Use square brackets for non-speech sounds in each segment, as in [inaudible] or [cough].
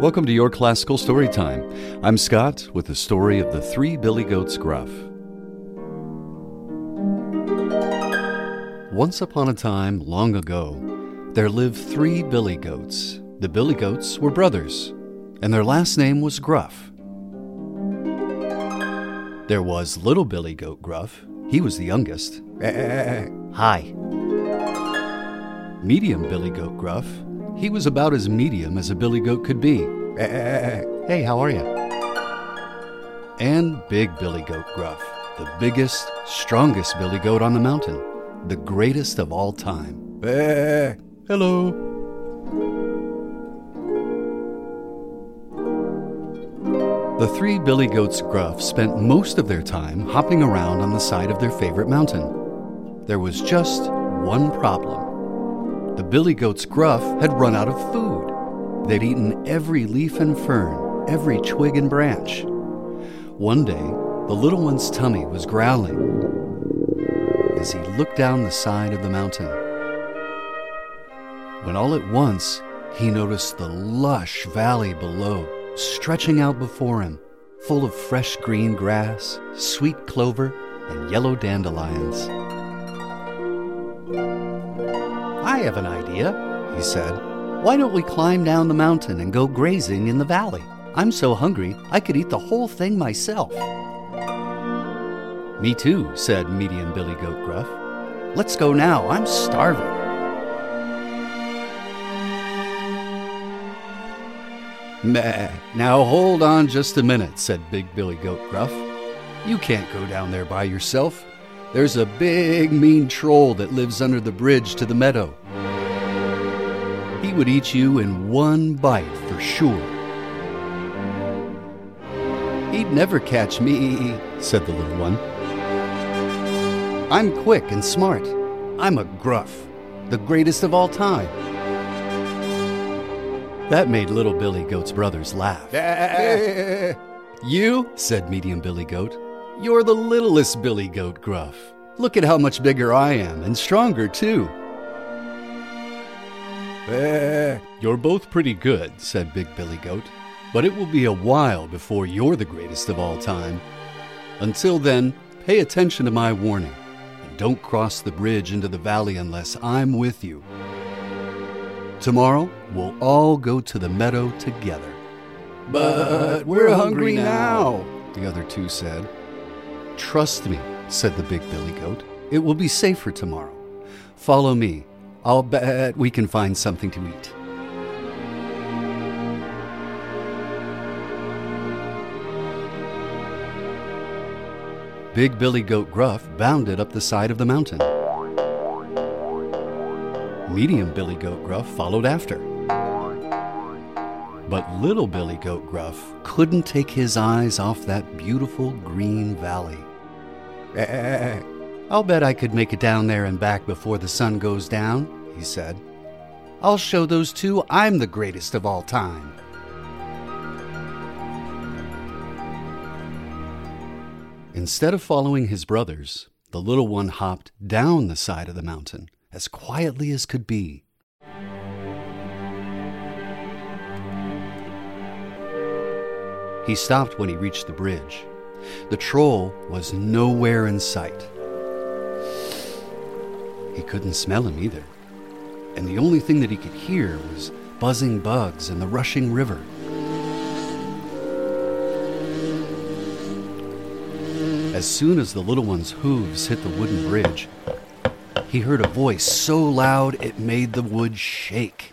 Welcome to your classical story time. I'm Scott with the story of the three billy goats gruff. Once upon a time, long ago, there lived three billy goats. The billy goats were brothers, and their last name was Gruff. There was little Billy Goat Gruff. He was the youngest. Eh, eh, eh, Hi. Medium Billy Goat Gruff. He was about as medium as a billy goat could be. Hey, how are you? And Big Billy Goat Gruff, the biggest, strongest billy goat on the mountain, the greatest of all time. Hello. The three billy goats Gruff spent most of their time hopping around on the side of their favorite mountain. There was just one problem. The billy goats Gruff had run out of food. They'd eaten every leaf and fern, every twig and branch. One day, the little one's tummy was growling as he looked down the side of the mountain. When all at once he noticed the lush valley below stretching out before him, full of fresh green grass, sweet clover, and yellow dandelions. I have an idea, he said. Why don't we climb down the mountain and go grazing in the valley? I'm so hungry I could eat the whole thing myself. Me too, said Medium Billy Goat Gruff. Let's go now, I'm starving. Meh. Now hold on just a minute, said Big Billy Goat Gruff. You can't go down there by yourself. There's a big, mean troll that lives under the bridge to the meadow. He would eat you in one bite for sure. He'd never catch me, said the little one. I'm quick and smart. I'm a gruff, the greatest of all time. That made little Billy Goat's brothers laugh. [laughs] you, said Medium Billy Goat, you're the littlest Billy Goat Gruff. Look at how much bigger I am, and stronger too. You're both pretty good, said Big Billy Goat, but it will be a while before you're the greatest of all time. Until then, pay attention to my warning, and don't cross the bridge into the valley unless I'm with you. Tomorrow, we'll all go to the meadow together. But we're hungry now, the other two said. Trust me, said the big billy goat. It will be safer tomorrow. Follow me. I'll bet we can find something to eat. Big Billy Goat Gruff bounded up the side of the mountain. Medium Billy Goat Gruff followed after. But Little Billy Goat Gruff couldn't take his eyes off that beautiful green valley. Eh, eh, eh, I'll bet I could make it down there and back before the sun goes down, he said. I'll show those two I'm the greatest of all time. Instead of following his brothers, the little one hopped down the side of the mountain as quietly as could be. He stopped when he reached the bridge. The troll was nowhere in sight. He couldn't smell him either, and the only thing that he could hear was buzzing bugs and the rushing river. As soon as the little one's hooves hit the wooden bridge, he heard a voice so loud it made the wood shake.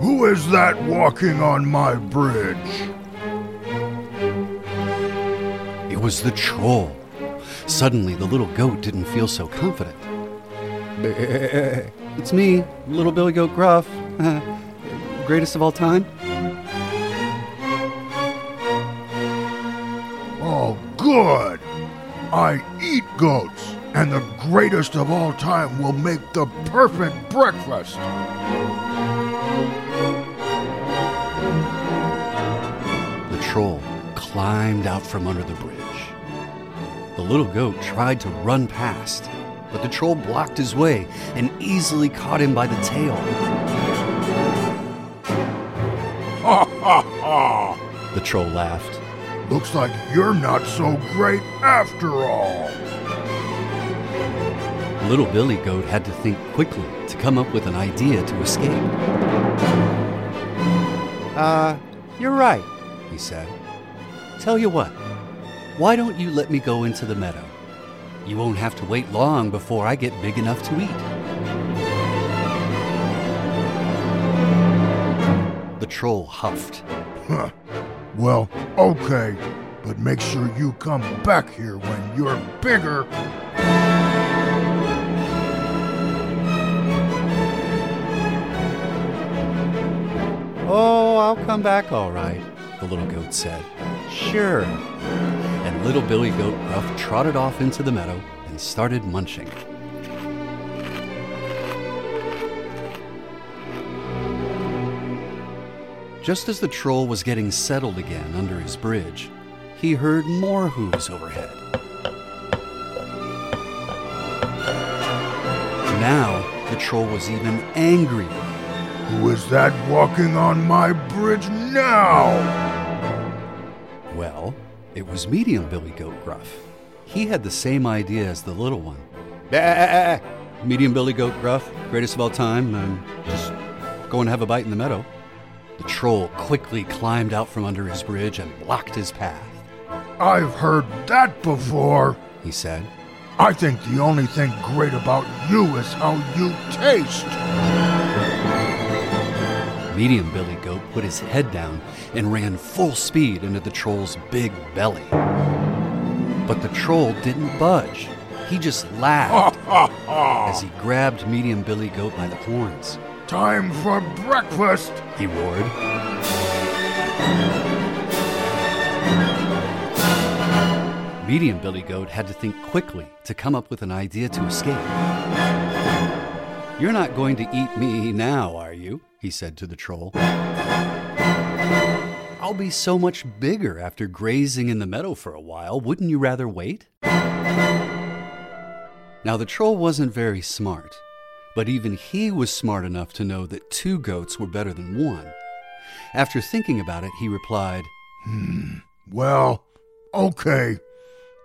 Who is that walking on my bridge? It was the troll. Suddenly, the little goat didn't feel so confident. [laughs] It's me, little Billy Goat Gruff. [laughs] Greatest of all time? Good. I eat goats, and the greatest of all time will make the perfect breakfast. The troll climbed out from under the bridge. The little goat tried to run past, but the troll blocked his way and easily caught him by the tail. Ha ha ha! The troll laughed. Looks like you're not so great after all. Little Billy Goat had to think quickly to come up with an idea to escape. Uh, you're right, he said. Tell you what, why don't you let me go into the meadow? You won't have to wait long before I get big enough to eat. The troll huffed. Huh. Well, okay, but make sure you come back here when you're bigger. Oh, I'll come back all right, the little goat said. Sure. And little Billy Goat Gruff trotted off into the meadow and started munching. Just as the troll was getting settled again under his bridge, he heard more hooves overhead. Now, the troll was even angrier. Who is that walking on my bridge now? Well, it was medium Billy Goat Gruff. He had the same idea as the little one. Bah! Ah, ah, ah, medium Billy Goat Gruff, greatest of all time. Um, just go and have a bite in the meadow. The troll quickly climbed out from under his bridge and blocked his path. I've heard that before. He said, I think the only thing great about you is how you taste. Medium Billy Goat put his head down and ran full speed into the troll's big belly. But the troll didn't budge. He just laughed [laughs] as he grabbed Medium Billy Goat by the horns. Time for breakfast. He roared. Medium Billy Goat had to think quickly to come up with an idea to escape. You're not going to eat me now, are you? he said to the troll. I'll be so much bigger after grazing in the meadow for a while. Wouldn't you rather wait? Now, the troll wasn't very smart, but even he was smart enough to know that two goats were better than one. After thinking about it, he replied, hmm, Well, okay,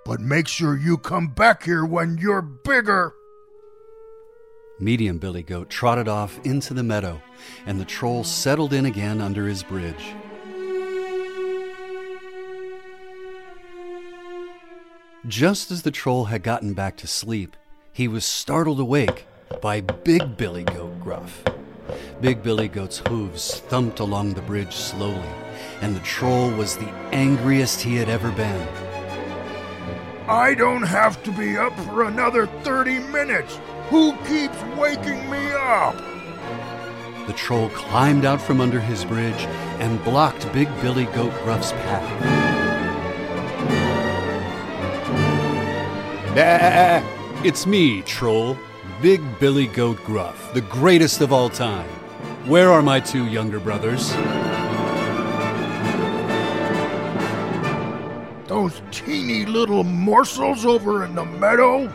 but make sure you come back here when you're bigger. Medium Billy Goat trotted off into the meadow, and the troll settled in again under his bridge. Just as the troll had gotten back to sleep, he was startled awake by Big Billy Goat Gruff. Big Billy Goat's hooves thumped along the bridge slowly, and the troll was the angriest he had ever been. I don't have to be up for another 30 minutes. Who keeps waking me up? The troll climbed out from under his bridge and blocked Big Billy Goat Gruff's path. Bah! It's me, troll. Big Billy Goat Gruff, the greatest of all time. Where are my two younger brothers? Those teeny little morsels over in the meadow?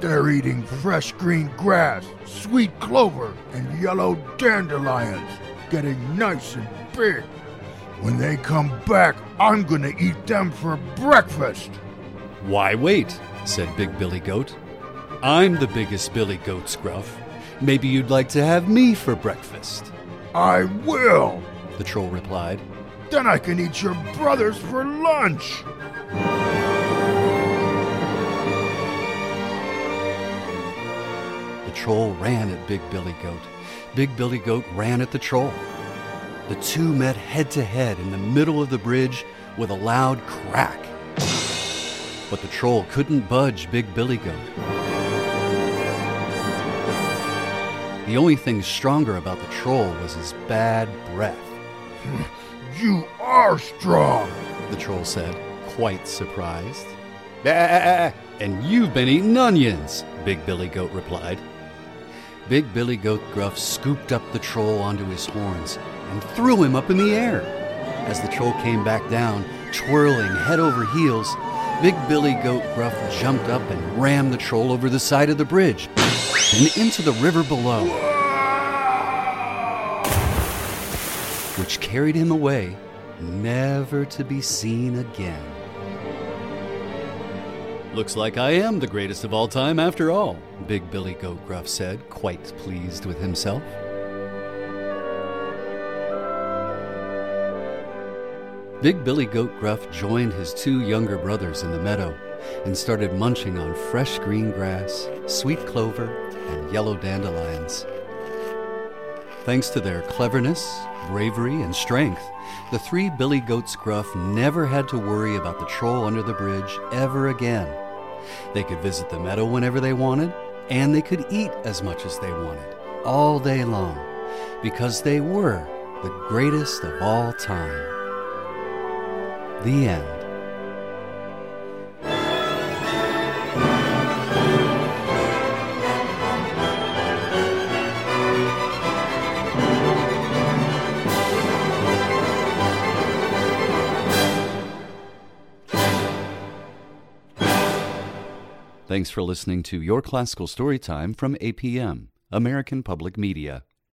They're eating fresh green grass, sweet clover, and yellow dandelions, getting nice and big. When they come back, I'm gonna eat them for breakfast. Why wait? said Big Billy Goat. I'm the biggest Billy Goats Gruff. Maybe you'd like to have me for breakfast. I will. The troll replied. Then I can eat your brothers for lunch. The troll ran at Big Billy Goat. Big Billy Goat ran at the troll. The two met head to head in the middle of the bridge with a loud crack. But the troll couldn't budge Big Billy Goat. The only thing stronger about the troll was his bad breath. [laughs] You are strong. The troll said, quite surprised. Bah! And you've been eating onions, Big Billy Goat replied. Big Billy Goat Gruff scooped up the troll onto his horns and threw him up in the air. As the troll came back down, Twirling head over heels, Big Billy Goat Gruff jumped up and rammed the troll over the side of the bridge and into the river below, which carried him away, never to be seen again. Looks like I am the greatest of all time after all, Big Billy Goat Gruff said, quite pleased with himself. Big Billy Goat Gruff joined his two younger brothers in the meadow and started munching on fresh green grass, sweet clover, and yellow dandelions. Thanks to their cleverness, bravery, and strength, the three Billy Goats Gruff never had to worry about the troll under the bridge ever again. They could visit the meadow whenever they wanted, and they could eat as much as they wanted, all day long, because they were the greatest of all time. The end. Thanks for listening to Your Classical Storytime from APM, American Public Media.